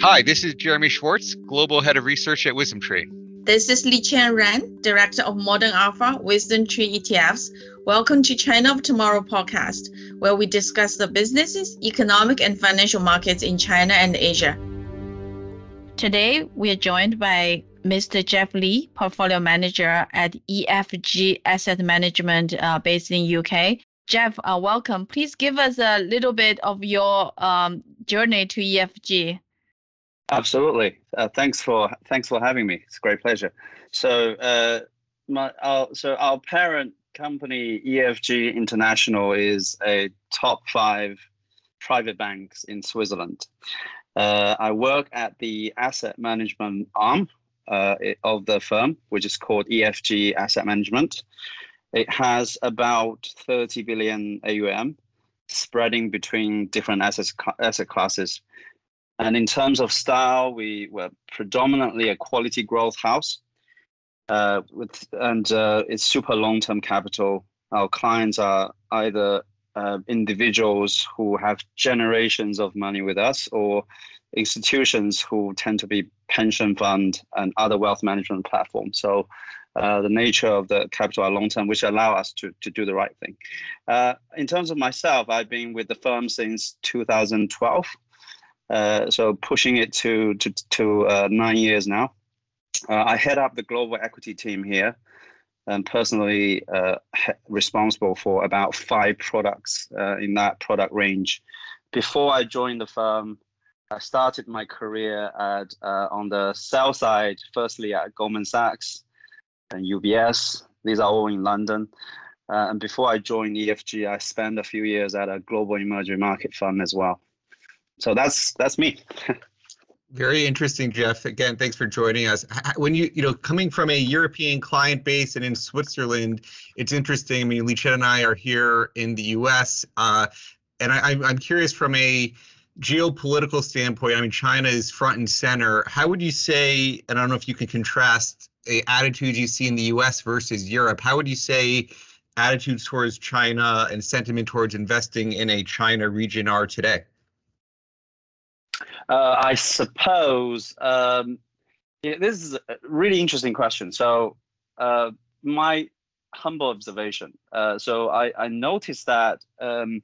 Hi, this is Jeremy Schwartz, Global Head of Research at WisdomTree. This is Liqian Ren, Director of Modern Alpha, WisdomTree ETFs. Welcome to China of Tomorrow podcast, where we discuss the businesses, economic, and financial markets in China and Asia. Today, we are joined by Mr. Jeff Li, Portfolio Manager at EFG Asset Management uh, based in UK. Jeff, uh, welcome. Please give us a little bit of your um, journey to EFG. Absolutely. Uh, thanks for thanks for having me. It's a great pleasure. So, uh, my our, so our parent company EFG International is a top five private banks in Switzerland. Uh, I work at the asset management arm uh, of the firm, which is called EFG Asset Management. It has about 30 billion AUM, spreading between different asset asset classes and in terms of style, we were predominantly a quality growth house. Uh, with and uh, it's super long-term capital. Our clients are either uh, individuals who have generations of money with us, or institutions who tend to be pension fund and other wealth management platforms. So uh, the nature of the capital are long term, which allow us to, to do the right thing. Uh, in terms of myself, I've been with the firm since 2012. Uh, so pushing it to to, to uh, nine years now. Uh, I head up the global equity team here, and personally uh, responsible for about five products uh, in that product range. Before I joined the firm, I started my career at on the sell side. Firstly at Goldman Sachs and UBS. These are all in London. and before I joined EFG, I spent a few years at a global emerging market fund as well so that's that's me. Very interesting, Jeff. Again, thanks for joining us. When you, you know, coming from a European client base and in Switzerland, it's interesting. I mean, Liqian and I are here in the U.S., uh, and I, I'm curious from a geopolitical standpoint. I mean, China is front and center. How would you say? And I don't know if you can contrast a attitude you see in the U.S. versus Europe. How would you say attitudes towards China and sentiment towards investing in a China region are today? Uh, I suppose um, yeah, this is a really interesting question. So, uh, my humble observation. Uh, so, I, I noticed that um,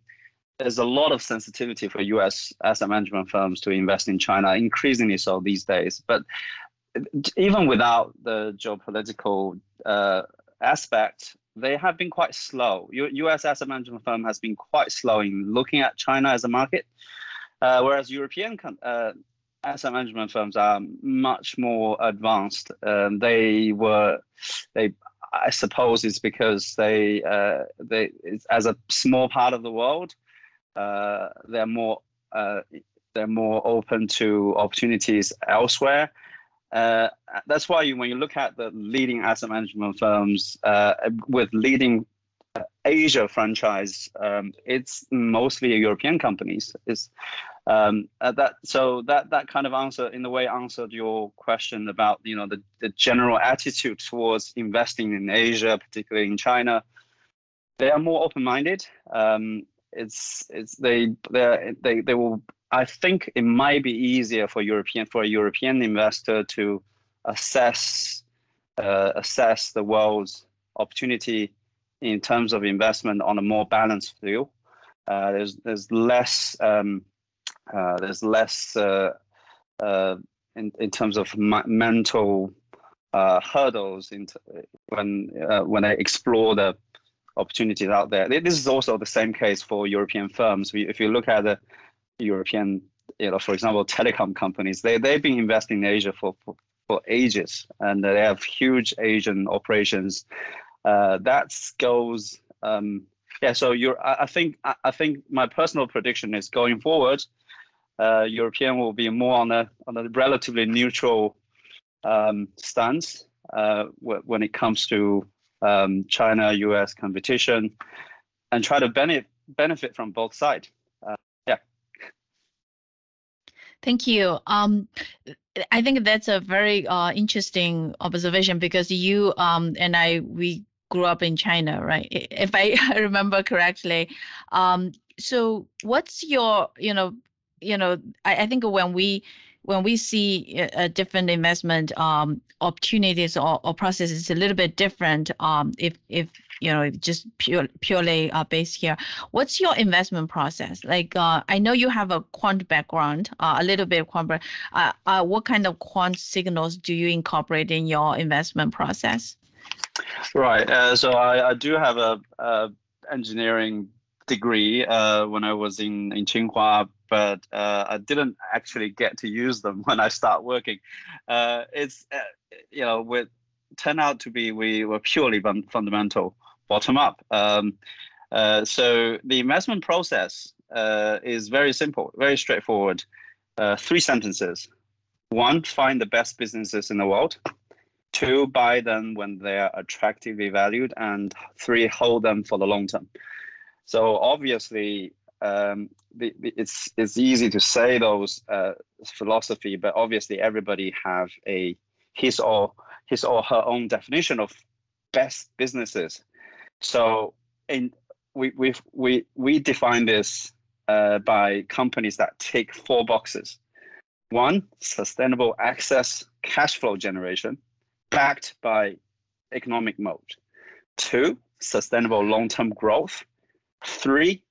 there's a lot of sensitivity for U.S. asset management firms to invest in China, increasingly so these days. But even without the geopolitical uh, aspect, they have been quite slow. U- U.S. asset management firm has been quite slow in looking at China as a market. Uh, whereas European uh, asset management firms are much more advanced. Um, they were, they, I suppose, it's because they, uh, they, as a small part of the world, uh, they're more, uh, they're more open to opportunities elsewhere. That's why you, when you look at the leading asset management firms with leading Asia franchise, um, it's mostly European companies. It's um, uh, that so that that kind of answer in a way answered your question about you know the, the general attitude towards investing in Asia, particularly in China. They are more open-minded. Um, it's it's they they they they will. I think it might be easier for European for a European investor to assess uh, assess the world's opportunity in terms of investment on a more balanced view. Uh, there's there's less um, uh, there's less uh, uh, in in terms of mental uh, hurdles into when uh, when I explore the opportunities out there. This is also the same case for European firms. If you look at the European, you know, for example, telecom companies, they they've been investing in Asia for, for for ages, and they have huge Asian operations. Uh, that goes, um, yeah. So you're, I, think, I, I think my personal prediction is going forward, European will be more on a on a relatively neutral um, stance uh, when it comes to um, China U.S. competition, and try to benefit benefit from both sides. Uh, yeah. Thank you. Um, I think that's a very uh, interesting observation because you um, and I we grew up in China, right? If I remember correctly. Um, so what's your you know you know, I, I think when we when we see a, different investment um, opportunities or, or processes, a little bit different. Um, if if you know just pure, purely uh, based here, what's your investment process? Like uh, I know you have a quant background, uh, a little bit of quant. Uh, uh, what kind of quant signals do you incorporate in your investment process? Right. Uh, so I, I do have a, a engineering degree uh, when I was in, in Tsinghua, but uh, I didn't actually get to use them when I start working. Uh, it's, uh, you know, with turn out to be we were purely fundamental, bottom up. Um, uh, so the investment process uh, is very simple, very straightforward. three sentences. One, find the best businesses in the world. Two, buy them when they are attractively valued. And three, hold them for the long term. So obviously, um, it's it's easy to say those uh, philosophy, but obviously everybody have a his or his or her own definition of best businesses. So in we we we we define this uh, by companies that tick four boxes. One, sustainable excess cash flow generation, backed by economic moat. Two, sustainable long-term growth Three,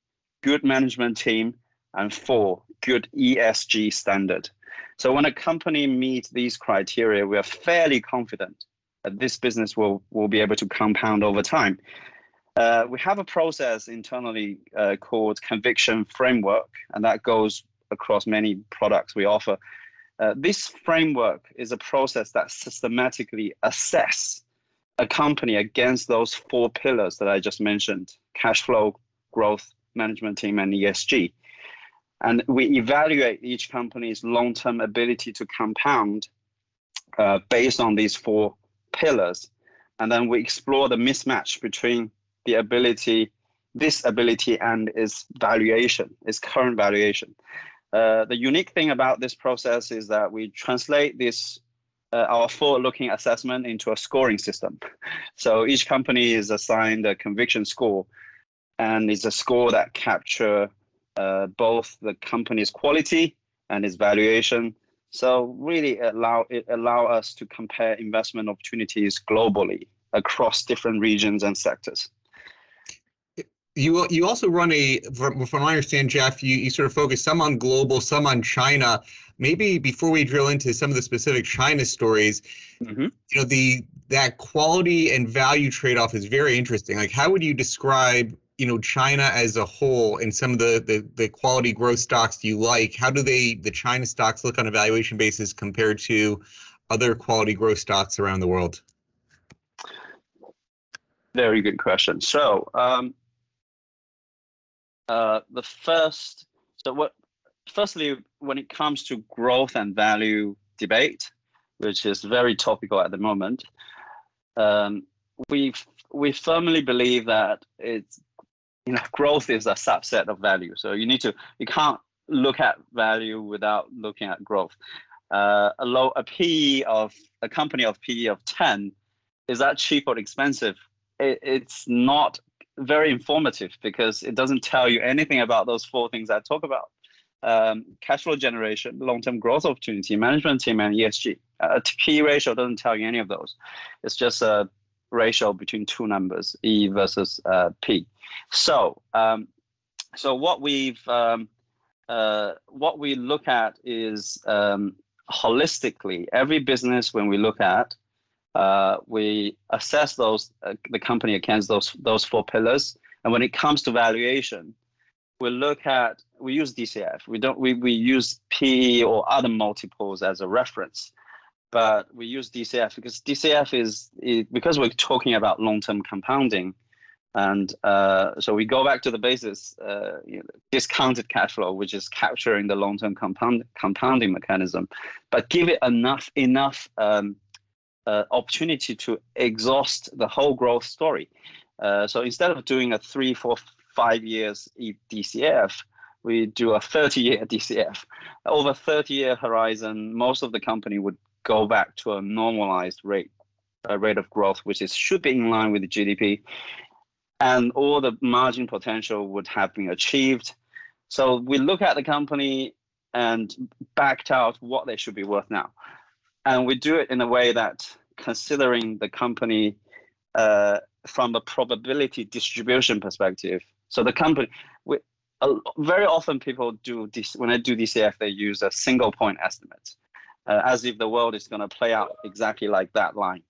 good management team. And four, good ESG standard. So when a company meets these criteria, we are fairly confident that this business will, will be able to compound over time. Uh, we have a process internally uh, called conviction framework, and that goes across many products we offer. Uh, this framework is a process that systematically assess a company against those four pillars that I just mentioned: cash flow, growth management team and ESG. And we evaluate each company's long term ability to compound uh, based on these four pillars. And then we explore the mismatch between the ability, this ability, and its valuation, its current valuation. Uh, the unique thing about this process is that we translate this uh, our forward-looking assessment into a scoring system. So each company is assigned a conviction score and it's a score that capture uh, both the company's quality and its valuation. So really allow it allow us to compare investment opportunities globally across different regions and sectors. You you also run a from, from what I understand, Jeff. You, you sort of focus some on global, some on China. Maybe before we drill into some of the specific China stories, mm-hmm. you know the that quality and value trade off is very interesting. Like, how would you describe you know China as a whole and some of the, the the quality growth stocks you like, how do they the China stocks look on a valuation basis compared to other quality growth stocks around the world? Very good question. So um, uh, the first, so what? Firstly, when it comes to growth and value debate, which is very topical at the moment, um, we we firmly believe that it's you know, growth is a subset of value. So you need to, you can't look at value without looking at growth. Uh, a low, a PE of a company of PE of 10, is that cheap or expensive? It, it's not very informative because it doesn't tell you anything about those four things I talk about. Um, cash flow generation, long-term growth opportunity, management team, and ESG. A PE ratio doesn't tell you any of those. It's just a ratio between two numbers, E versus uh, P. So, um, so what we've um, uh, what we look at is um, holistically every business. When we look at, uh, we assess those uh, the company against those those four pillars, and when it comes to valuation, we look at we use DCF. We don't we we use PE or other multiples as a reference but we use DCF because DCF is, is because we're talking about long-term compounding, and uh, so we go back to the basis, uh, you know, discounted cash flow, which is capturing the long-term compound, compounding mechanism, but give it enough enough um, uh, opportunity to exhaust the whole growth story. Uh, so instead of doing a three, four, five years DCF, we do a 30-year DCF. Over 30-year horizon, most of the company would go back to a normalized rate rate of growth, which is should be in line with the GDP, and all the margin potential would have been achieved. So we look at the company and backed out what they should be worth now. And we do it in a way that considering the company uh, from a probability distribution perspective. So the company, we, uh, very often people do this when I do DCF, they use a single point estimate, uh, as if the world is going to play out exactly like that line.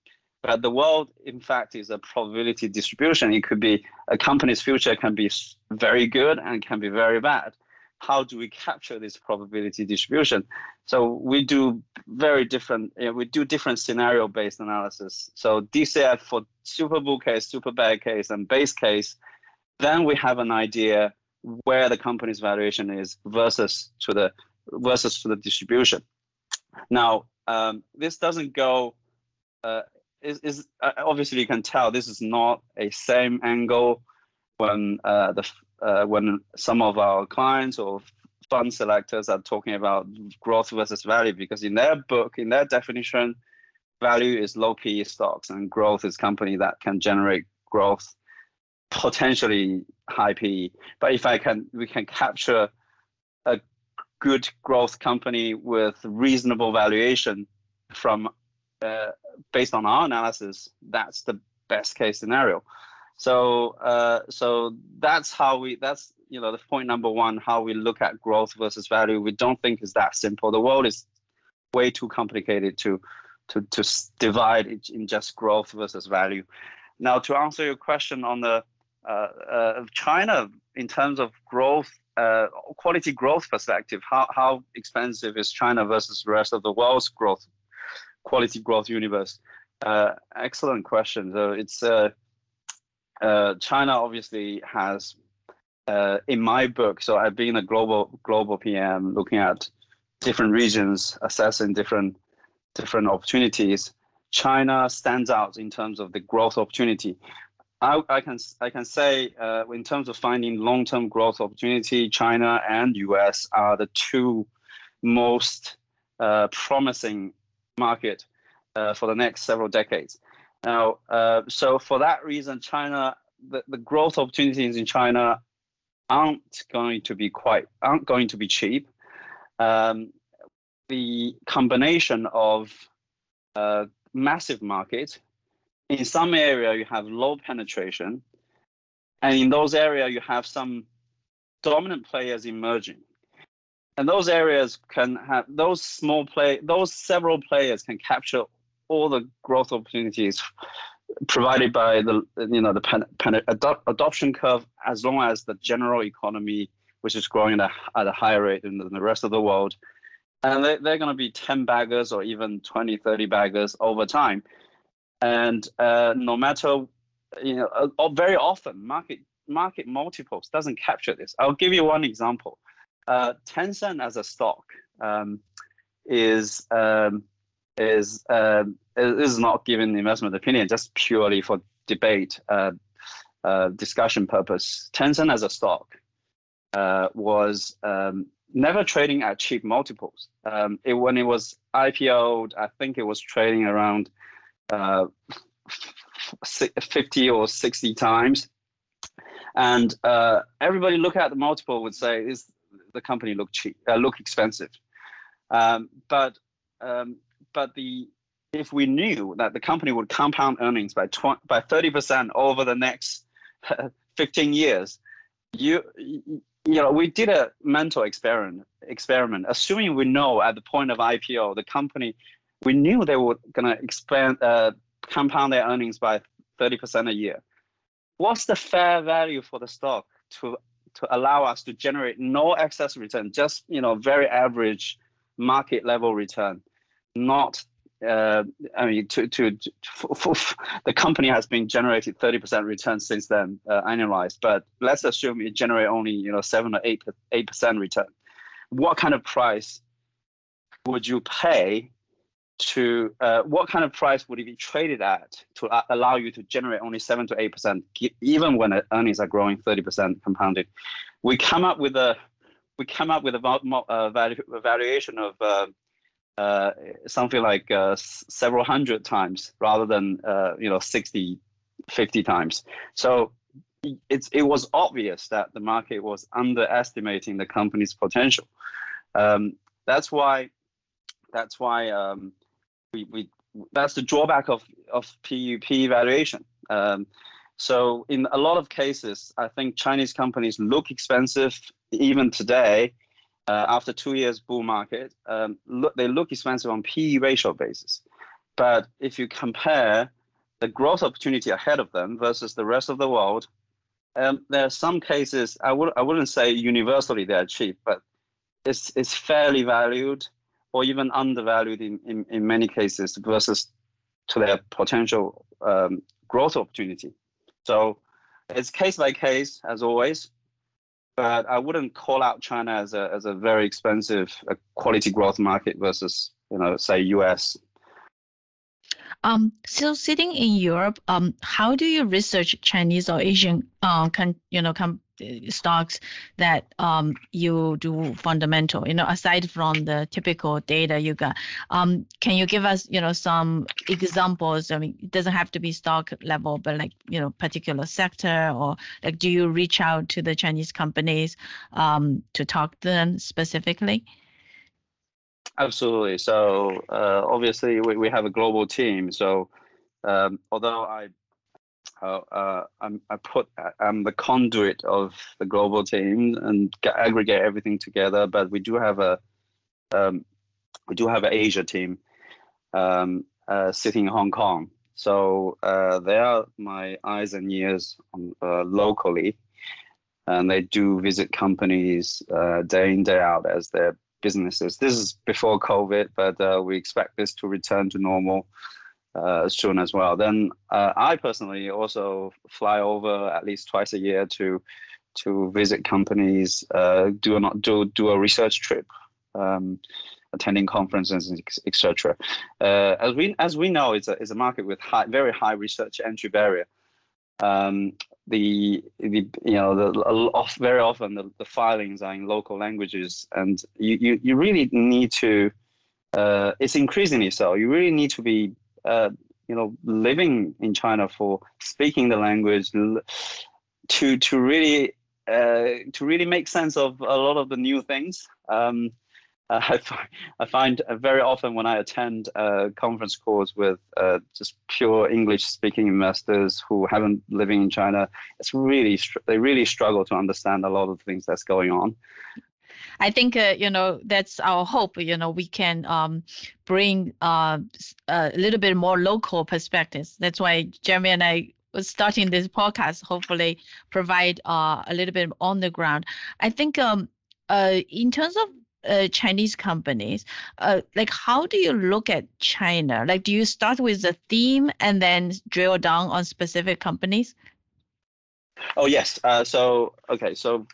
But the world, in fact, is a probability distribution. It could be a company's future can be very good and can be very bad. How do we capture this probability distribution? So we do very different. You know, we do different scenario-based analysis. So DCF for super bull case, super bear case, and base case. Then we have an idea where the company's valuation is versus to the versus to the distribution. Now, um, this doesn't go uh, is, is uh, obviously you can tell this is not a same angle when uh, the uh, when some of our clients or fund selectors are talking about growth versus value because in their book in their definition value is low PE stocks and growth is company that can generate growth potentially high PE but if I can we can capture a good growth company with reasonable valuation from uh, based on our analysis, that's the best case scenario. So uh, so that's how we that's you know the point number one how we look at growth versus value. We don't think is that simple. The world is way too complicated to to to divide it in just growth versus value. Now to answer your question on the uh, uh, China in terms of growth uh, quality growth perspective, how, how expensive is China versus the rest of the world's growth quality growth universe? Excellent question. So it's China obviously has, uh, in my book, so I've been a global global PM looking at different regions, assessing different different opportunities. China stands out in terms of the growth opportunity. I, I can I can say uh, in terms of finding long-term growth opportunity, China and U.S. are the two most uh, promising market uh, for the next several decades. Now, uh, so for that reason, China, the, the growth opportunities in China aren't going to be quite, aren't going to be cheap. Um, the combination of uh, massive market, in some area you have low penetration, and in those areas you have some dominant players emerging. And those areas can have those small play those several players can capture all the growth opportunities provided by the you know the pen, pen, adoption curve as long as the general economy which is growing at a, at a higher rate than the rest of the world and they, they're going to be 10 baggers or even 20 30 baggers over time and uh, no matter you know uh, very often market market multiples doesn't capture this i'll give you one example uh, Tencent as a stock um, is um, is uh, is not given investment opinion just purely for debate uh, uh, discussion purpose. Tencent as a stock uh, was um, never trading at cheap multiples. Um, it, when it was IPO'd, I think it was trading around uh, 50 or 60 times. And uh, everybody look at the multiple would say, is the company look cheap, uh, look expensive. Um, but um, but the if we knew that the company would compound earnings by tw- by 30% over the next 15 years, you you know we did a mental experiment experiment assuming we know at the point of IPO the company we knew they were gonna expand uh, compound their earnings by 30% a year. What's the fair value for the stock to to allow us to generate no excess return, just you know very average market level return, not uh, I mean, to, to, to for, for, the company has been generated 30% return since then, uh, annualized. But let's assume it generate only you know seven or eight eight percent return. What kind of price would you pay to uh, what kind of price would it be traded at to uh, allow you to generate only 7 to 8% even when earnings are growing 30% compounded? We come up with a we come up with a, uh, value, valuation of uh, uh, something like several hundred times rather than you know 60 50 times. So it's it was obvious that the market was underestimating the company's potential. Um, that's why that's why um, we, we that's the drawback of of PUP valuation. Um, so in a lot of cases, I think Chinese companies look expensive even today. Uh, after two years bull market, um, look, they look expensive on PE ratio basis. But if you compare the growth opportunity ahead of them versus the rest of the world, um, there are some cases I would I wouldn't say universally they are cheap, but it's it's fairly valued or even undervalued in, in, in many cases versus to their potential um, growth opportunity. So it's case by case as always, but I wouldn't call out China as a as a very expensive uh, quality growth market versus you know say US um, so sitting in Europe, um, how do you research Chinese or Asian, uh, you know, com- stocks that um, you do fundamental, you know, aside from the typical data you got, um, can you give us, you know, some examples? I mean, it doesn't have to be stock level, but like, you know, particular sector or like, do you reach out to the Chinese companies um, to talk to them specifically? Absolutely. So uh, obviously we, we have a global team. So um, although I uh, uh, I'm, I put I'm the conduit of the global team and aggregate everything together, but we do have a um, we do have an Asia team um, uh, sitting in Hong Kong. So uh, they are my eyes and ears on, uh, locally, and they do visit companies day in day out as their businesses. This is before COVID, but uh, we expect this to return to normal uh, soon as well. Then uh, I personally also fly over at least twice a year to to visit companies, uh, do a do do a research trip. Um, attending conferences, etc. Uh, as we as we know, it's a it's a market with high, very high research entry barrier. Um, the, the you know the very often the, the filings are in local languages and you you, you really need to uh, it's increasingly so. You really need to be uh, you know living in China for speaking the language to to really uh, to really make sense of a lot of the new things. Um, uh, I, find, I find very often when I attend uh, conference calls with uh, just pure English speaking investors who haven't living in China, it's really they really struggle to understand a lot of things that's going on. I think uh, you know that's our hope. You know we can um, bring uh, a little bit more local perspectives. That's why Jeremy and I was starting this podcast. Hopefully, provide uh, a little bit on the ground. I think um, in terms of uh, Chinese companies, uh, like how do you look at China? Like, do you start with the theme and then drill down on specific companies? Oh yes. Uh, so okay. So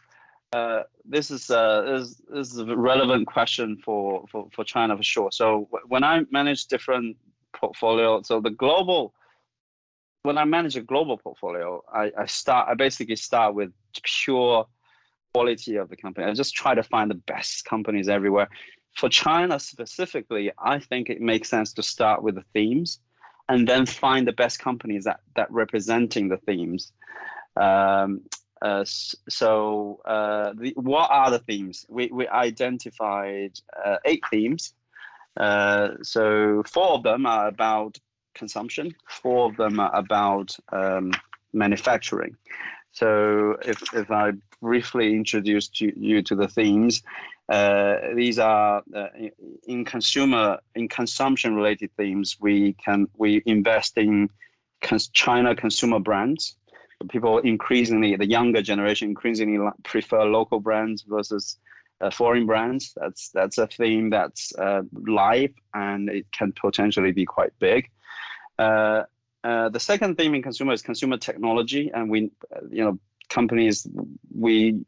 uh, this is uh, this, this is a relevant question for, for, for China for sure. So when I manage different portfolio, so the global when I manage a global portfolio, I, I start I basically start with pure quality of the company. I just try to find the best companies everywhere. For China specifically, I think it makes sense to start with the themes and then find the best companies that that representing the themes. Um, uh, so uh, the, what are the themes? We, we identified uh, eight themes. Uh, so four of them are about consumption, four of them are about um, manufacturing. So if, if I briefly introduce you, you to the themes, uh, these are uh, in consumer in consumption related themes. We can we invest in cons- China consumer brands. People increasingly, the younger generation increasingly prefer local brands versus uh, foreign brands. That's that's a theme that's uh, live and it can potentially be quite big. Uh, uh, the second theme in consumer is consumer technology, and we, uh, you know, companies we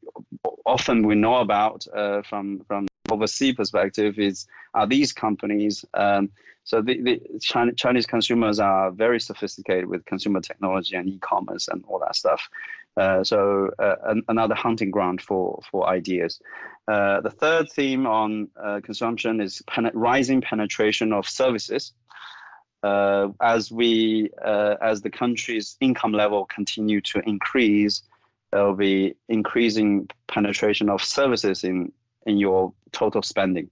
often we know about uh, from from overseas perspective is are these companies. Um, so the, the Chinese consumers are very sophisticated with consumer technology and e-commerce and all that stuff. Uh, so uh, an, another hunting ground for for ideas. Uh, the third theme on consumption is pen- rising penetration of services uh, as we uh, as the country's income level continue to increase, there will be increasing penetration of services in in your total spending.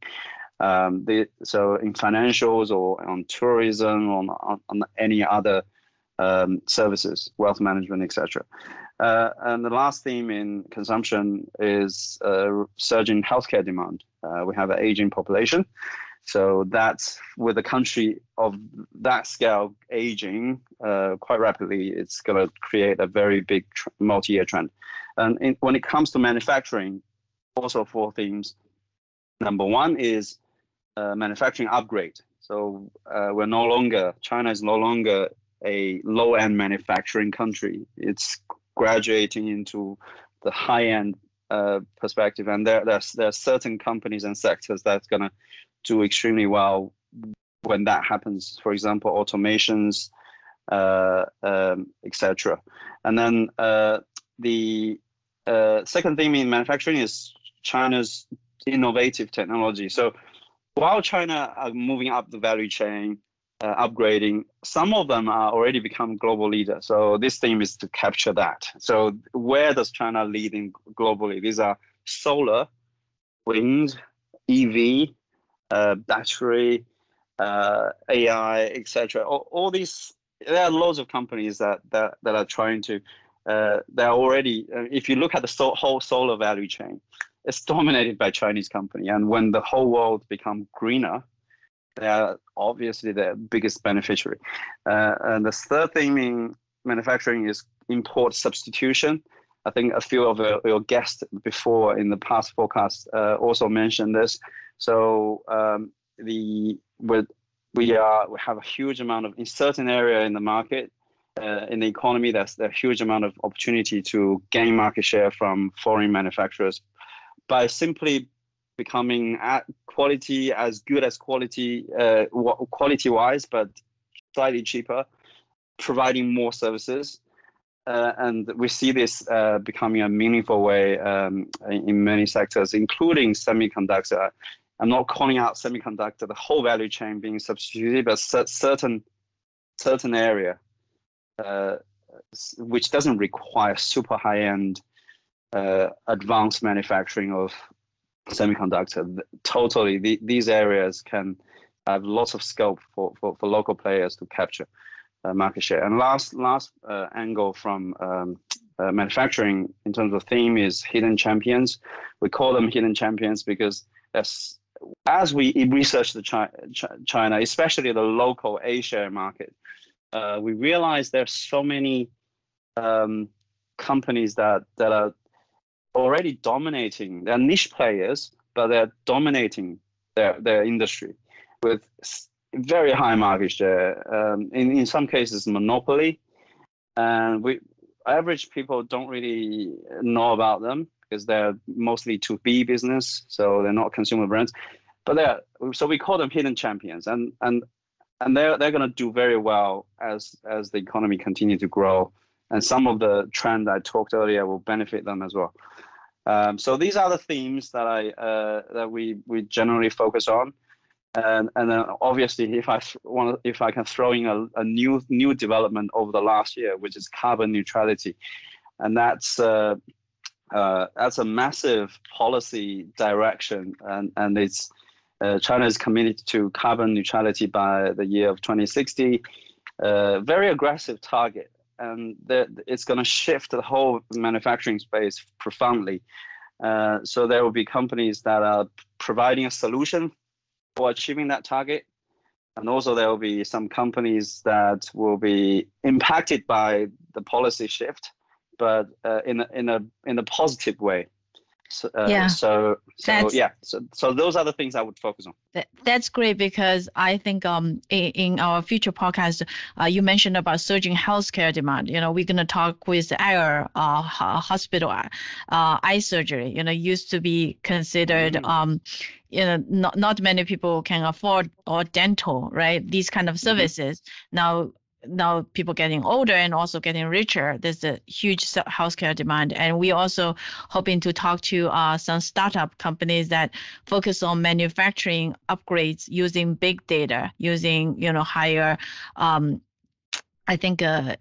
Um, the, so in financials or on tourism, on, on, on any other um, services, wealth management, etc. Uh, and the last theme in consumption is uh, surging healthcare demand. Uh, we have an aging population. So that's with a country of that scale aging uh, quite rapidly, it's going to create a very big tr- multi-year trend. And in, when it comes to manufacturing, also four themes. Number one is uh, manufacturing upgrade. So uh, we're no longer China is no longer a low-end manufacturing country. It's graduating into the high-end uh, perspective, and there there's there are certain companies and sectors that's gonna do extremely well when that happens. For example, automations, uh, um, etc. And then uh, the uh, second thing in manufacturing is China's innovative technology. So while China are moving up the value chain, uh, upgrading, some of them are already become global leaders. So this theme is to capture that. So where does China lead in globally? These are solar, wind, EV, uh, battery, uh, AI, etc. All, all, these there are loads of companies that that, that are trying to. Uh, they're already. Uh, if you look at the so, whole solar value chain, it's dominated by Chinese company. And when the whole world become greener, they are obviously the biggest beneficiary. Uh, and the third thing in manufacturing is import substitution. I think a few of your guests before in the past forecast uh, also mentioned this. So um, the with we are we have a huge amount of in certain area in the market uh, in the economy there's a huge amount of opportunity to gain market share from foreign manufacturers by simply becoming at quality as good as quality uh, quality wise but slightly cheaper providing more services uh, and we see this uh, becoming a meaningful way um, in many sectors, including semiconductor. I'm not calling out semiconductor, the whole value chain being substituted, but certain certain area uh, which doesn't require super high end uh, advanced manufacturing of semiconductor. Totally, the, these areas can have lots of scope for, for, for local players to capture uh, market share. And last last uh, angle from um, uh, manufacturing in terms of theme is hidden champions. We call them hidden champions because as as we research the China, China especially the local Asia market, uh, we realize there's so many um, companies that that are already dominating. They're niche players, but they're dominating their their industry with very high market share. Um, in in some cases, monopoly, and we average people don't really know about them because they're mostly to B business, so they're not consumer brands. But they're so we call them hidden champions, and and and they're they're going to do very well as as the economy continue to grow, and some of the trend I talked earlier will benefit them as well. Um, so these are the themes that I uh, that we we generally focus on, and and then obviously if I want if I can throw in a, a new new development over the last year, which is carbon neutrality, and that's uh, uh, that's a massive policy direction, and and it's uh, China is committed to carbon neutrality by the year of 2060. Uh, very aggressive target, and it's going to shift the whole manufacturing space profoundly. Uh, so there will be companies that are providing a solution for achieving that target, and also there will be some companies that will be impacted by the policy shift but uh, in a, in a in a positive way. So, uh, yeah. So, so yeah. So, so those are the things I would focus on. That, that's great because I think um in, in our future podcast, uh, you mentioned about surging healthcare demand. You know, we're gonna talk with Aier uh, hospital uh, eye surgery. You know, used to be considered mm. um you know not, not many people can afford or dental right these kind of mm-hmm. services mm-hmm. now now people getting older and also getting richer, there's a huge healthcare demand. And we also hoping to talk to uh, some startup companies that focus on manufacturing upgrades using big data, using you know higher, um, I think uh,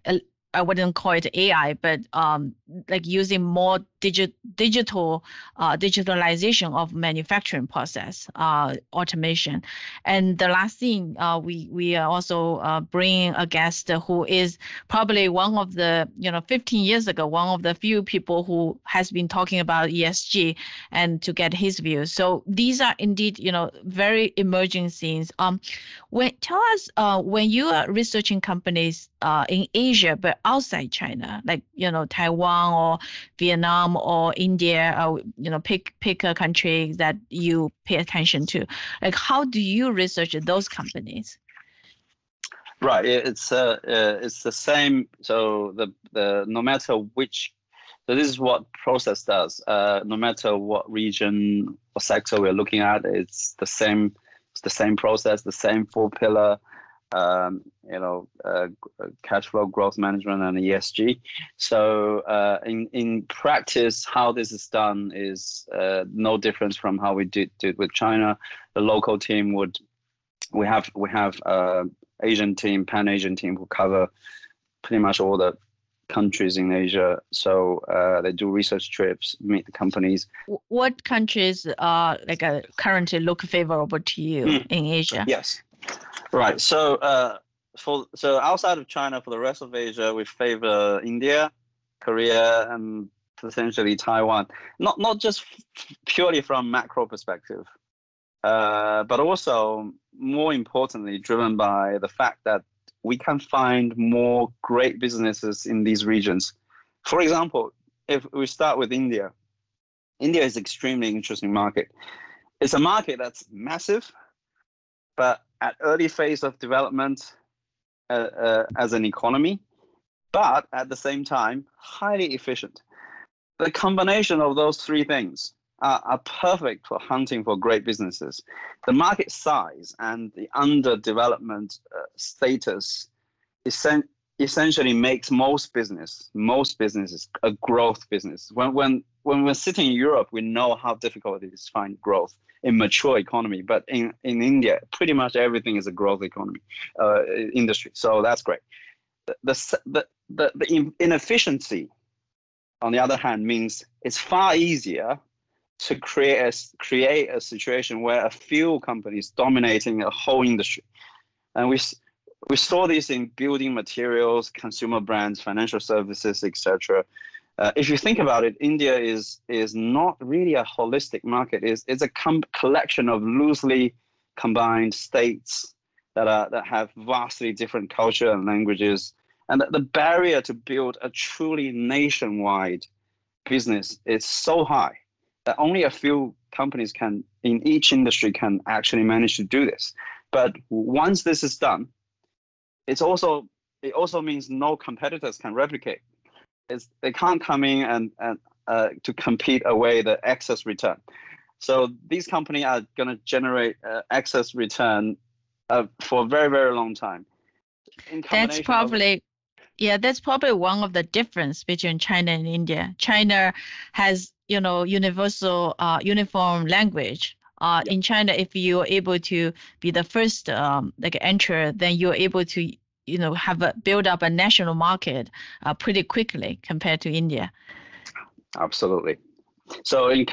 I wouldn't call it AI, but um, like using more digi- digital uh, digitalization of manufacturing process uh, automation. And the last thing, uh, we we are also uh, bringing a guest who is probably one of the you know 15 years ago one of the few people who has been talking about ESG and to get his views. So these are indeed you know very emerging things. Um, when tell us uh, when you are researching companies uh, in Asia but outside China, like you know Taiwan or Vietnam or India, or you know pick pick a country that you pay attention to. Like how do you research those companies? Right. It's uh, uh, it's the same. So the the no matter which, so this is what process does. Uh, no matter what region or sector we're looking at, it's the same. It's the same process, the same four pillar um, you know, uh, cash flow growth management and ESG. So uh, in in practice, how this is done is uh, no difference from how we did did with China. The local team would we have we have uh, Asian team, Pan Asian team who cover pretty much all the countries in Asia. So uh, they do research trips, meet the companies. What countries are like uh, currently look favorable to you mm. in Asia? Yes. Right. So uh, for so outside of China, for the rest of Asia, we favor India, Korea, and potentially Taiwan. Not not just purely from macro perspective, uh, but also more importantly, driven by the fact that we can find more great businesses in these regions. For example, if we start with India, India is an extremely interesting market. It's a market that's massive, but at early phase of development uh, uh, as an economy, but at the same time, highly efficient. The combination of those three things are, are perfect for hunting for great businesses. The market size and the underdevelopment uh, status essen- essentially makes most business, most businesses, a growth business. When, when, when we're sitting in Europe, we know how difficult it is to find growth in mature economy. But in, in India, pretty much everything is a growth economy uh, industry. So that's great. The, the, the, the inefficiency, on the other hand, means it's far easier to create a, create a situation where a few companies dominating a whole industry. And we, we saw this in building materials, consumer brands, financial services, etc. Uh, if you think about it, India is is not really a holistic market. It's, it's a com- collection of loosely combined states that are that have vastly different culture and languages, and the, the barrier to build a truly nationwide business is so high that only a few companies can in each industry can actually manage to do this. But once this is done, it's also it also means no competitors can replicate is they can't come in and, and uh, to compete away the excess return. So these companies are going to generate uh, excess return uh, for a very very long time. That's probably. Of, yeah, that's probably one of the difference between China and India. China has, you know, universal, uh, uniform language. Uh, In China, if you're able to be the first um, like enter, then you're able to you know have a, build up a national market uh, pretty quickly compared to India. Absolutely. So in,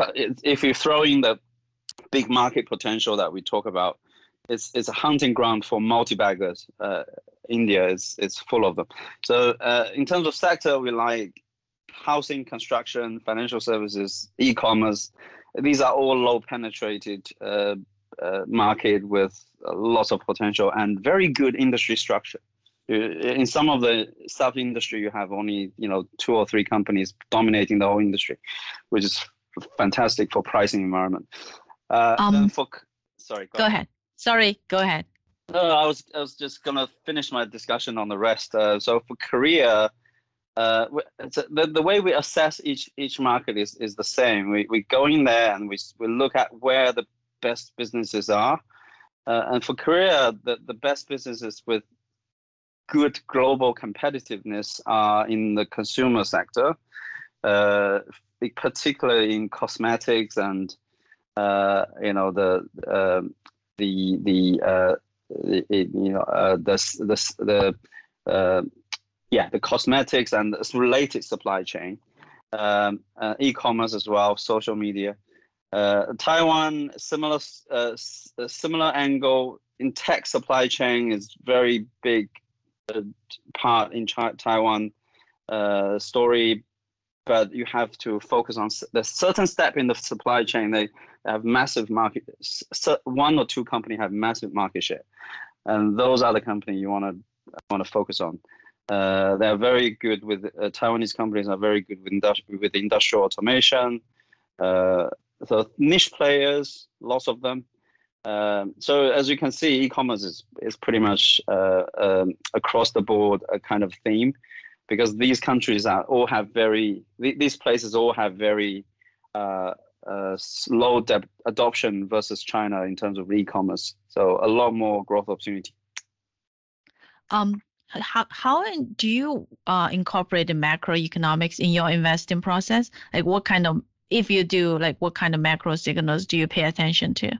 if you throw in the big market potential that we talk about, it's it's a hunting ground for multi-baggers. Uh, India is is full of them. So uh, in terms of sector, we like housing, construction, financial services, e-commerce. These are all low penetrated uh, uh market with lots of potential and very good industry structure in some of the stuff industry you have only you know two or three companies dominating the whole industry which is fantastic for pricing environment uh, um, for sorry go, go ahead. ahead. sorry go ahead no i was i was just gonna finish my discussion on the rest uh, so for korea uh, the, the way we assess each each market is, is the same. We, we go in there and we, we look at where the best businesses are. Uh, and for Korea, the, the best businesses with good global competitiveness are in the consumer sector, uh, particularly in cosmetics and uh, you know the uh, the the, uh, you know uh, the the the uh, yeah the cosmetics and the related supply chain. um, uh, e-commerce as well, social media. Uh, Taiwan, similar uh, similar angle in tech supply chain is very big uh, part in Taiwan uh, story, but you have to focus on the certain step in the supply chain. They have massive market. One or two company have massive market share, and those are the company you want to want to focus on. Uh, they are very good with uh, Taiwanese companies are very good with, industri- with industrial automation. Uh, so niche players, lots of them. Um, so as you can see, e-commerce is, is pretty much uh, um, across the board a kind of theme, because these countries are all have very th- these places all have very uh, uh, slow de- adoption versus China in terms of e-commerce. So a lot more growth opportunity. Um, how how do you uh, incorporate the macroeconomics in your investing process? Like what kind of if you do, like what kind of macro signals do you pay attention to?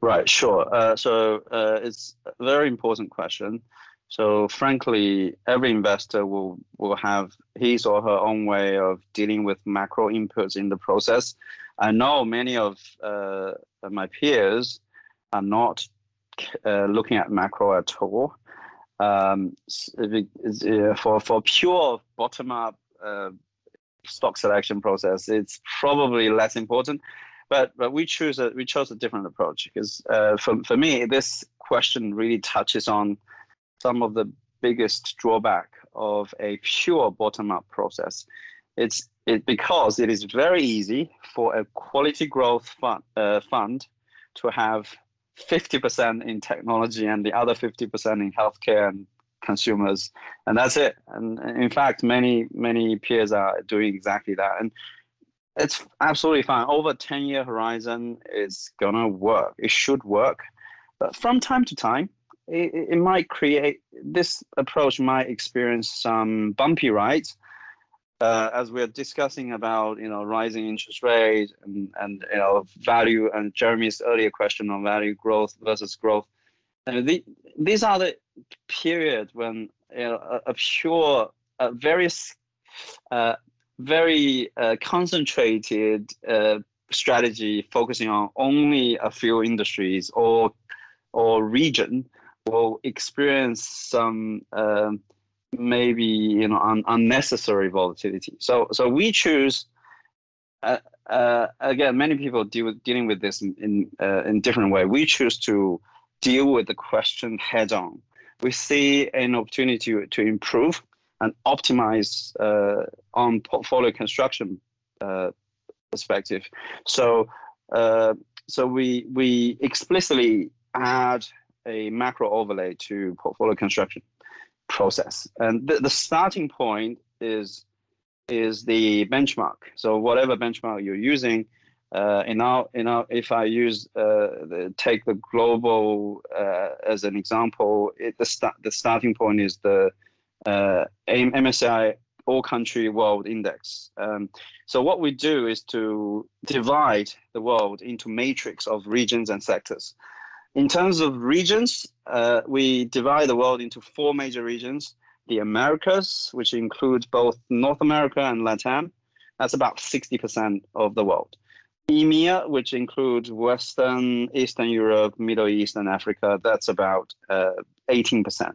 Right, sure. Uh, so uh, it's a very important question. So frankly, every investor will will have his or her own way of dealing with macro inputs in the process. I know many of uh, my peers are not uh, looking at macro at all. Um, uh, for for pure bottom up uh, stock selection process, it's probably less important. But but we choose a we chose a different approach because uh, for for me this question really touches on some of the biggest drawback of a pure bottom up process. It's it because it is very easy for a quality growth fund, uh, fund to have 50% in technology and the other 50% in healthcare and consumers and that's it and in fact many many peers are doing exactly that and it's absolutely fine. Over 10 year horizon it's gonna work. It should work. But from time to time it, it might create this approach might experience some bumpy rides uh, as we're discussing about you know rising interest rates and, and you know value and Jeremy's earlier question on value growth versus growth. And the, these are the period when you know, a, a pure, a very, uh, very uh, concentrated uh, strategy focusing on only a few industries or or region will experience some um, maybe you know un- unnecessary volatility. So so we choose. Uh, uh, again, many people deal with dealing with this in in, uh, in different way. We choose to deal with the question head on. We see an opportunity to, to improve and optimize uh, on portfolio construction uh, perspective. So, uh, so we we explicitly add a macro overlay to portfolio construction process, and the, the starting point is is the benchmark. So whatever benchmark you're using, uh, in our, in our, if I use uh, the, take the global uh, as an example, it, the start the starting point is the uh, MSCI All Country World Index. Um, so what we do is to divide the world into matrix of regions and sectors. In terms of regions, uh, we divide the world into four major regions: the Americas, which includes both North America and Latin. That's about 60% of the world. EMEA, which includes Western, Eastern Europe, Middle East, and Africa, that's about uh, 18%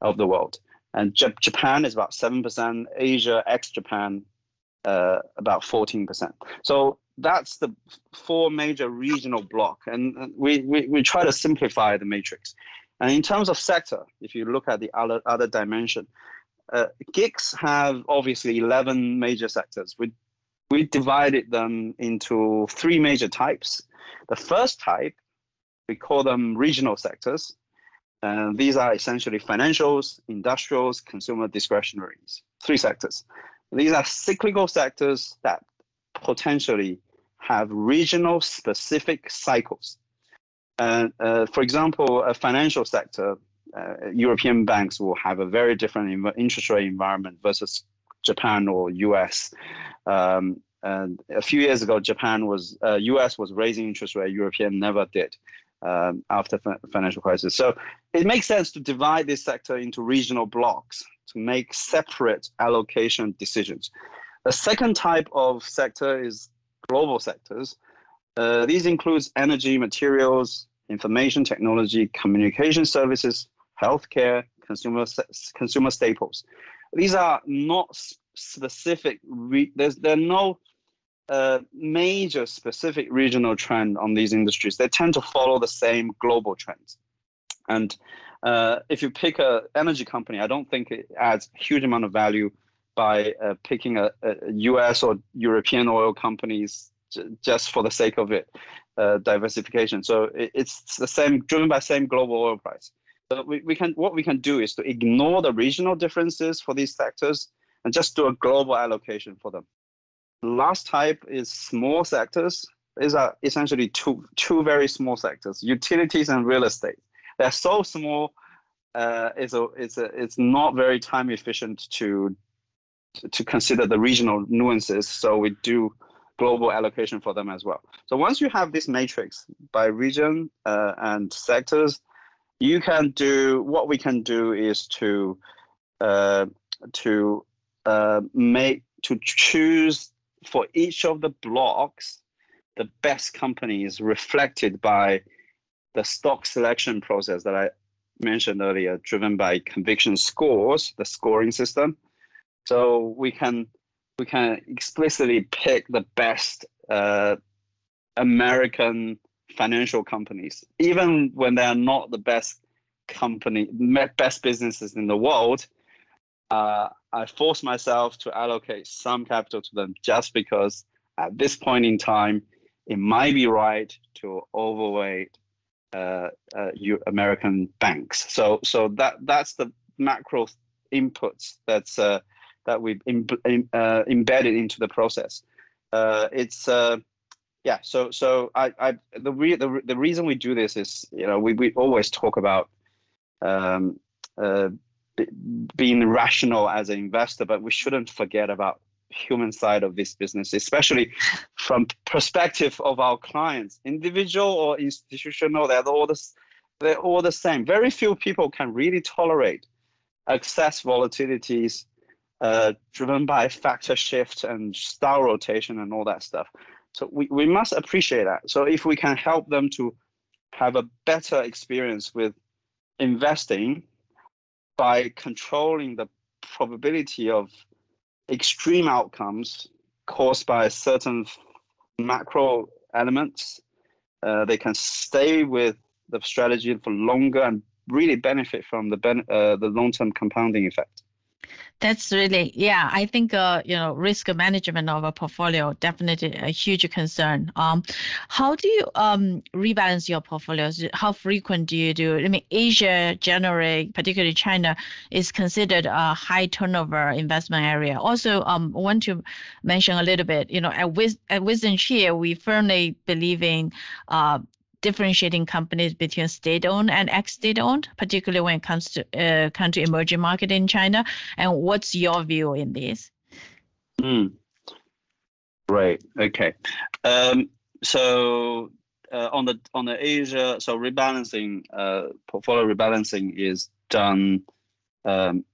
of the world. And J- Japan is about 7%, Asia ex Japan, uh, about 14%. So that's the four major regional block. And we, we, we try to simplify the matrix. And in terms of sector, if you look at the other, other dimension, uh, GICS have obviously 11 major sectors with we divided them into three major types. The first type, we call them regional sectors. And these are essentially financials, industrials, consumer discretionaries, three sectors. These are cyclical sectors that potentially have regional specific cycles. Uh, uh, for example, a financial sector, uh, European banks will have a very different interest rate environment versus Japan or US. Um, and a few years ago, Japan was, uh, US was raising interest rate, European never did um, after financial crisis. So it makes sense to divide this sector into regional blocks to make separate allocation decisions. The second type of sector is global sectors. Uh, these includes energy, materials, information technology, communication services, healthcare, consumer consumer staples. These are not specific. Re- there's there are no uh, major specific regional trend on these industries. They tend to follow the same global trends. And uh, if you pick a energy company, I don't think it adds a huge amount of value by uh, picking a, a, U.S. or European oil companies j- just for the sake of it, uh, diversification. So it, it's the same, driven by same global oil price. We, we can what we can do is to ignore the regional differences for these sectors and just do a global allocation for them. Last type is small sectors. These are essentially two two very small sectors: utilities and real estate. They're so small. Uh, it's a it's a it's not very time efficient to to consider the regional nuances. So we do global allocation for them as well. So once you have this matrix by region uh, and sectors, you can do what we can do is to uh, to uh, make to choose for each of the blocks the best companies reflected by the stock selection process that I mentioned earlier, driven by conviction scores, the scoring system. So we can we can explicitly pick the best uh, American financial companies, even when they are not the best company, best businesses in the world. Uh, I force myself to allocate some capital to them just because at this point in time, it might be right to overweight uh, uh, American banks. So, so that that's the macro inputs that's uh, that we've Im- Im- uh, embedded into the process. Uh, it's uh, yeah. So so I, I the, re- the the reason we do this is you know we we always talk about um, being rational as an investor, but we shouldn't forget about human side of this business, especially from perspective of our clients, individual or institutional. They're all the they're all the same. Very few people can really tolerate excess volatilities uh, driven by factor shift and style rotation and all that stuff. So we, we must appreciate that. So if we can help them to have a better experience with investing by controlling the probability of extreme outcomes caused by certain macro elements, uh, they can stay with the strategy for longer and really benefit from the ben- uh, the long-term compounding effect. That's really, yeah, I think, uh, you know, risk management of a portfolio, definitely a huge concern. Um, how do you um, rebalance your portfolios? How frequent do you do? I mean, Asia generally, particularly China, is considered a high turnover investment area. Also, um, I want to mention a little bit, you know, at, Wis- at WisdomTree, we firmly believe in uh, differentiating companies between state-owned and ex-state-owned, particularly when it comes to uh, to emerging market in China. And what's your view in this? Mm. Right. Okay. Um, so uh, on the on the Asia, so rebalancing, uh, portfolio rebalancing is done um,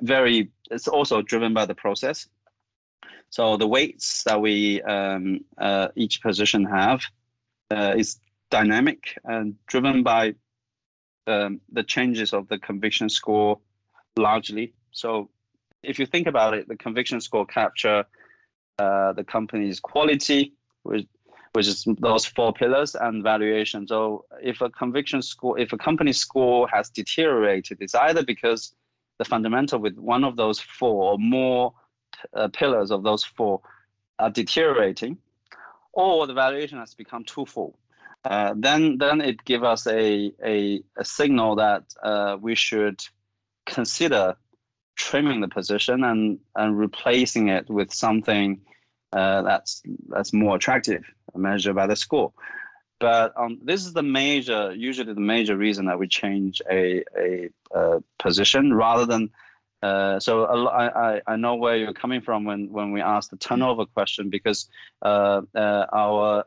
very. It's also driven by the process. So the weights that we um, uh, each position have uh, is dynamic and driven by um, the changes of the conviction score largely. So if you think about it, the conviction score capture uh, the company's quality, which, which is those four pillars, and valuation. So if a conviction score, if a company score has deteriorated, it's either because the fundamental with one of those four or more uh, pillars of those four are deteriorating, or the valuation has become too full. Uh, then then it gives us a, a, a signal that uh, we should consider trimming the position and, and replacing it with something uh, that's that's more attractive, measured by the score. But um, this is the major, usually the major reason that we change a, a, a position rather than. Uh, so I, I, I know where you're coming from when, when we ask the turnover question because uh, uh, our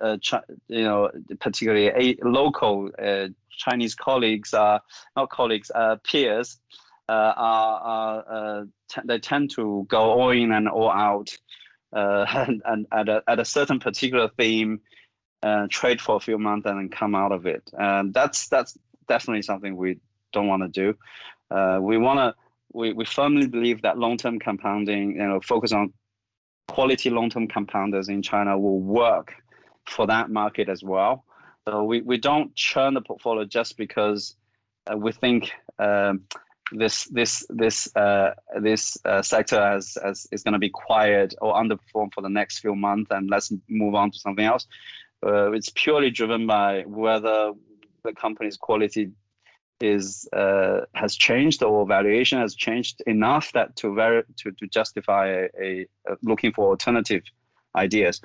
uh, uh, you know, particularly a local uh, Chinese colleagues, uh, not colleagues, uh, peers, are, are t- they tend to go all in and all out, and, and at a at a certain particular theme, uh, trade for a few months and then come out of it. And that's that's definitely something we don't want to do. Uh, we want to we, we firmly believe that long-term compounding, you know, focus on quality long-term compounders in China will work for that market as well. So we, we don't churn the portfolio just because uh, we think um, this this this uh, this uh, sector as as is going to be quiet or underperform for the next few months, and let's move on to something else. Uh, it's purely driven by whether the company's quality is uh, has changed or valuation has changed enough that to ver- to, to justify a, a, a, looking for alternative ideas.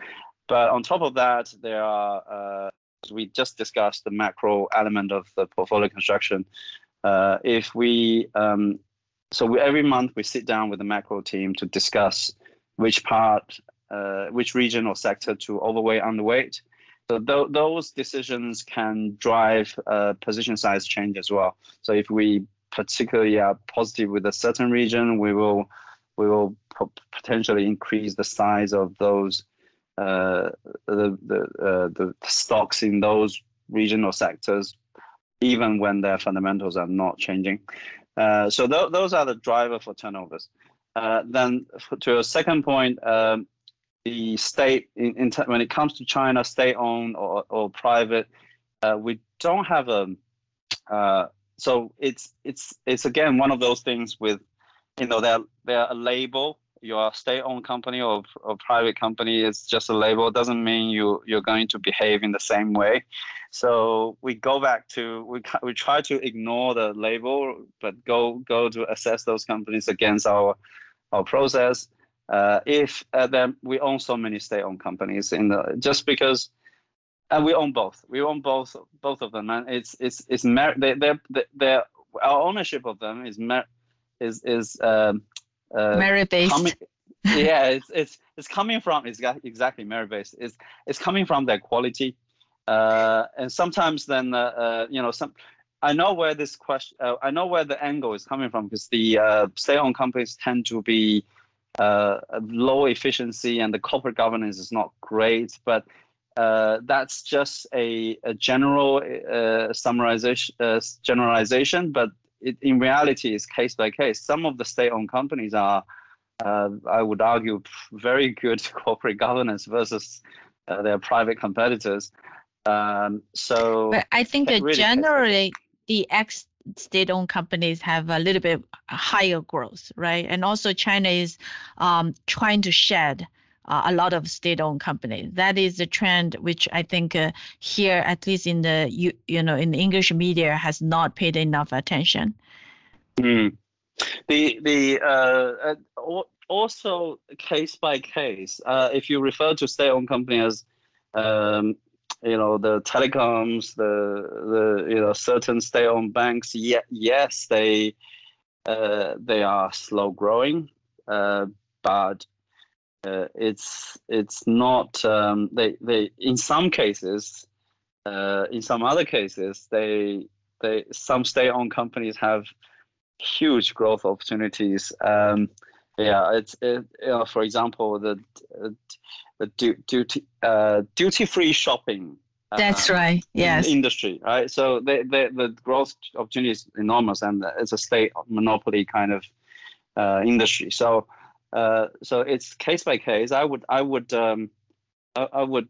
But on top of that, there are uh, we just discussed the macro element of the portfolio construction. Uh, if we um, so we, every month we sit down with the macro team to discuss which part, uh, which region or sector to overweight, underweight, so th- those decisions can drive uh, position size change as well. So if we particularly are positive with a certain region, we will we will potentially increase the size of those uh, the the, uh, the stocks in those regional sectors, even when their fundamentals are not changing. Uh, so th- those are the driver for turnovers. Uh, then to a second point, um, the state in, in when it comes to China, state-owned or, or private, uh, we don't have a. Uh, so it's it's it's again one of those things with, you know, they're they're a label. You're a state-owned company or a private company. It's just a label. It doesn't mean you you're going to behave in the same way. So we go back to we we try to ignore the label, but go go to assess those companies against our our process. Uh, if uh, then we own so many state-owned companies in the just because and we own both we own both both of them and it's it's it's mer- they they they our ownership of them is mer- is is um, uh, merit based coming, yeah it's it's it's coming from it's exactly merit based it's it's coming from their quality uh, and sometimes then uh, uh, you know some I know where this question uh, I know where the angle is coming from because the uh, state-owned companies tend to be uh, low efficiency and the corporate governance is not great. But uh, that's just a, a general uh, summarization, uh, generalization. But it, in reality, it's case by case. Some of the state-owned companies are, uh, I would argue, very good corporate governance versus uh, their private competitors. Um, so, but I think that really generally the ex state-owned companies have a little bit higher growth, right? And also China is um, trying to shed uh, a lot of state-owned companies. That is the trend which I think uh, here, at least in the you, you know in the English media, has not paid enough attention. Mm. The the uh, uh also case by case. Uh, if you refer to state-owned companies um, you know the telecoms the the you know certain state-owned banks yeah, yes they uh, they are slow growing but uh, it's it's not um, they they in some cases uh, in some other cases they they some state-owned companies have huge growth opportunities um, yeah it's it, you know, for example the the duty uh, duty free shopping. Uh, That's right. Yes. Industry, right? So the, the the growth opportunity is enormous, and it's a state monopoly kind of uh, industry. So uh, so it's case by case. I would I would um, I, I would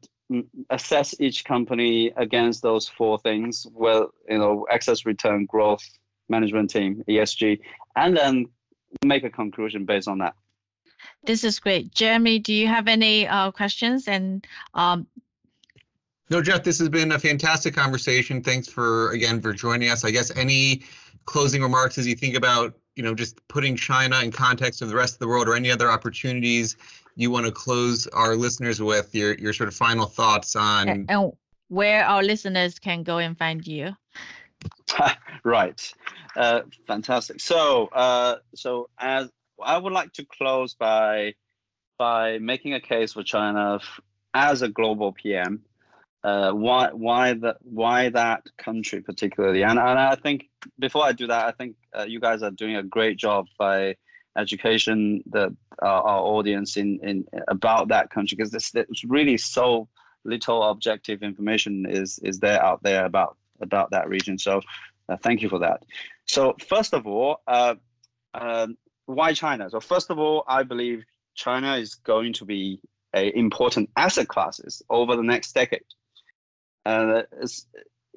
assess each company against those four things. Well, you know, excess return, growth, management team, ESG, and then make a conclusion based on that. This is great. Jeremy, do you have any uh, questions? And um, no, Jeff, this has been a fantastic conversation. Thanks for again for joining us. I guess any closing remarks as you think about you know just putting China in context of the rest of the world or any other opportunities you want to close our listeners with your your sort of final thoughts on and where our listeners can go and find you. right, uh, fantastic. So uh, so as I would like to close by by making a case for China as a global PM. Uh, why why the why that country particularly? And and I think before I do that, I think uh, you guys are doing a great job by education the uh, our audience in in about that country because there's really so little objective information is is there out there about about that region. So uh, thank you for that. So first of all, uh, um, why China? So first of all, I believe China is going to be a important asset classes over the next decade. Uh,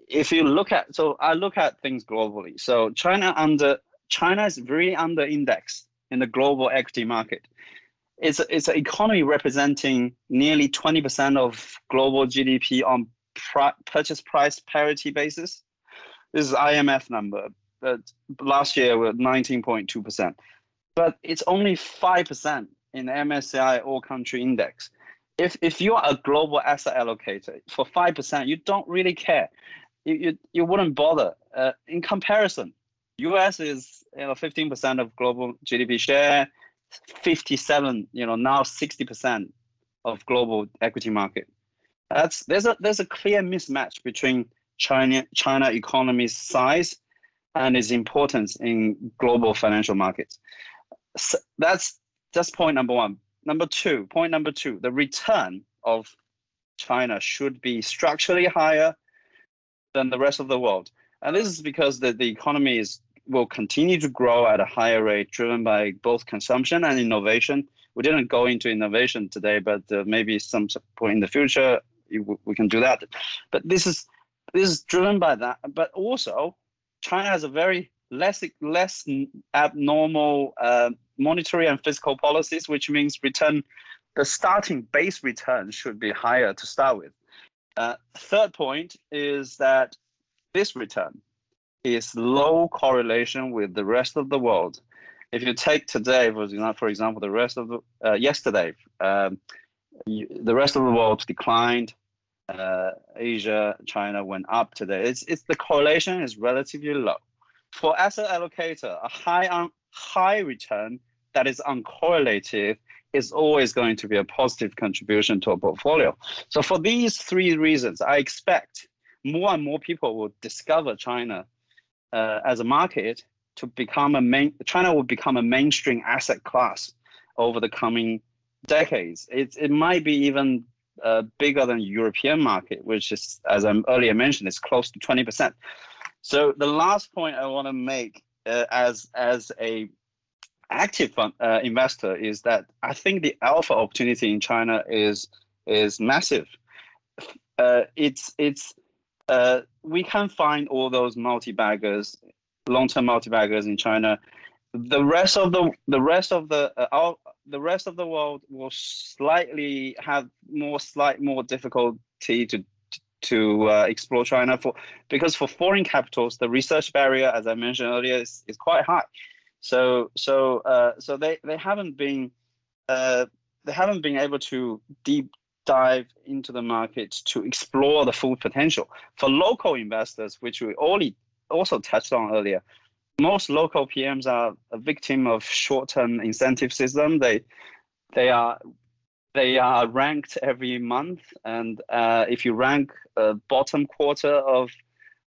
if you look at, so I look at things globally. So China under China is very under indexed in the global equity market. It's it's an economy representing nearly 20% of global GDP on purchase price parity basis. This is IMF number, but last year we are 19.2%. But it's only 5% in MSCI All Country Index. If, if you are a global asset allocator, for 5%, you don't really care. You, you, you wouldn't bother. Uh, in comparison, US is you know 15% of global GDP share, 57, you know, now 60% of global equity market. That's there's a there's a clear mismatch between China China economy's size and its importance in global financial markets. So that's that's point number one. Number two, point number two, the return of China should be structurally higher than the rest of the world. And this is because the, the economy is will continue to grow at a higher rate, driven by both consumption and innovation. We didn't go into innovation today, but uh, maybe some point in the future we can do that. But this is this is driven by that. But also, China has a very less less abnormal uh, monetary and fiscal policies, which means return the starting base return should be higher to start with. Uh, third point is that this return is low correlation with the rest of the world. If you take today, for example, the rest of the uh, yesterday, um, you, the rest of the world declined. Uh, Asia, China went up today. It's, it's the correlation is relatively low. For asset allocator, a high high return that is uncorrelated is always going to be a positive contribution to a portfolio. So for these three reasons, I expect more and more people will discover China uh, as a market to become a main. China will become a mainstream asset class over the coming decades. It, it might be even uh, bigger than European market, which is, as I earlier mentioned, is close to 20%. So the last point I want to make uh, as as a active fund, uh, investor is that I think the alpha opportunity in China is is massive. Uh, it's it's uh, we can find all those multi-baggers, long-term multi-baggers in China. The rest of the the rest of the uh, our, the rest of the world will slightly have more slight more difficulty to to uh, explore China for because for foreign capitals the research barrier, as I mentioned earlier, is, is quite high. So so uh, so they they haven't been uh, they haven't been able to deep dive into the market to explore the full potential. For local investors, which we only also touched on earlier, most local PMs are a victim of short-term incentive system. They they are they are ranked every month, and uh, if you rank a bottom quarter of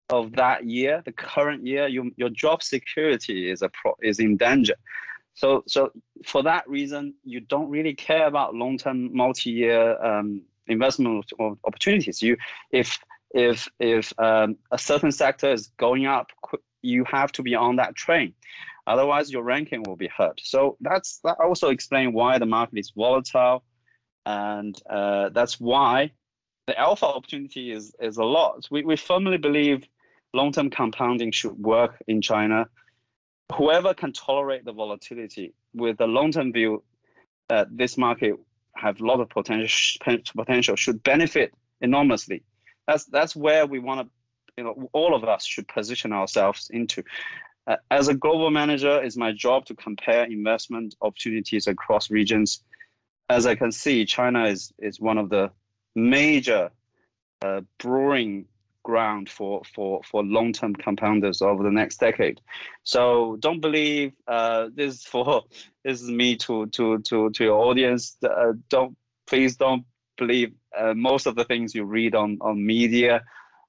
of that year, the current year, you, your job security is a pro, is in danger. So so for that reason, you don't really care about long-term, multi-year um, investment opportunities. You if if if um, a certain sector is going up you have to be on that train. Otherwise, your ranking will be hurt. So that's that also explains why the market is volatile, and uh, that's why the alpha opportunity is is a lot. We we firmly believe long-term compounding should work in China. Whoever can tolerate the volatility with the long-term view that this market have a lot of potential potential should benefit enormously. That's that's where we want to you know all of us should position ourselves into. Uh, as a global manager, it's my job to compare investment opportunities across regions. As I can see, China is is one of the major uh, brewing ground for for for long-term compounders over the next decade. So don't believe uh, this is for this is me to to to to your audience. Uh, don't please don't believe uh, most of the things you read on on media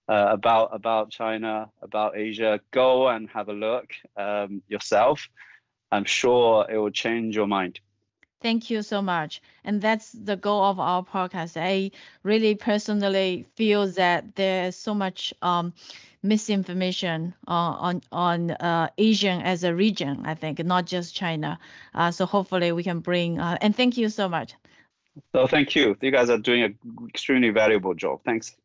uh, about about China, about Asia, go and have a look um, yourself. I'm sure it will change your mind. Thank you so much. And that's the goal of our podcast. I really personally feel that there's so much um, misinformation uh, on on uh, Asian as a region. I think not just China. Uh, so hopefully we can bring. Uh, and thank you so much. So thank you. You guys are doing an extremely valuable job. Thanks.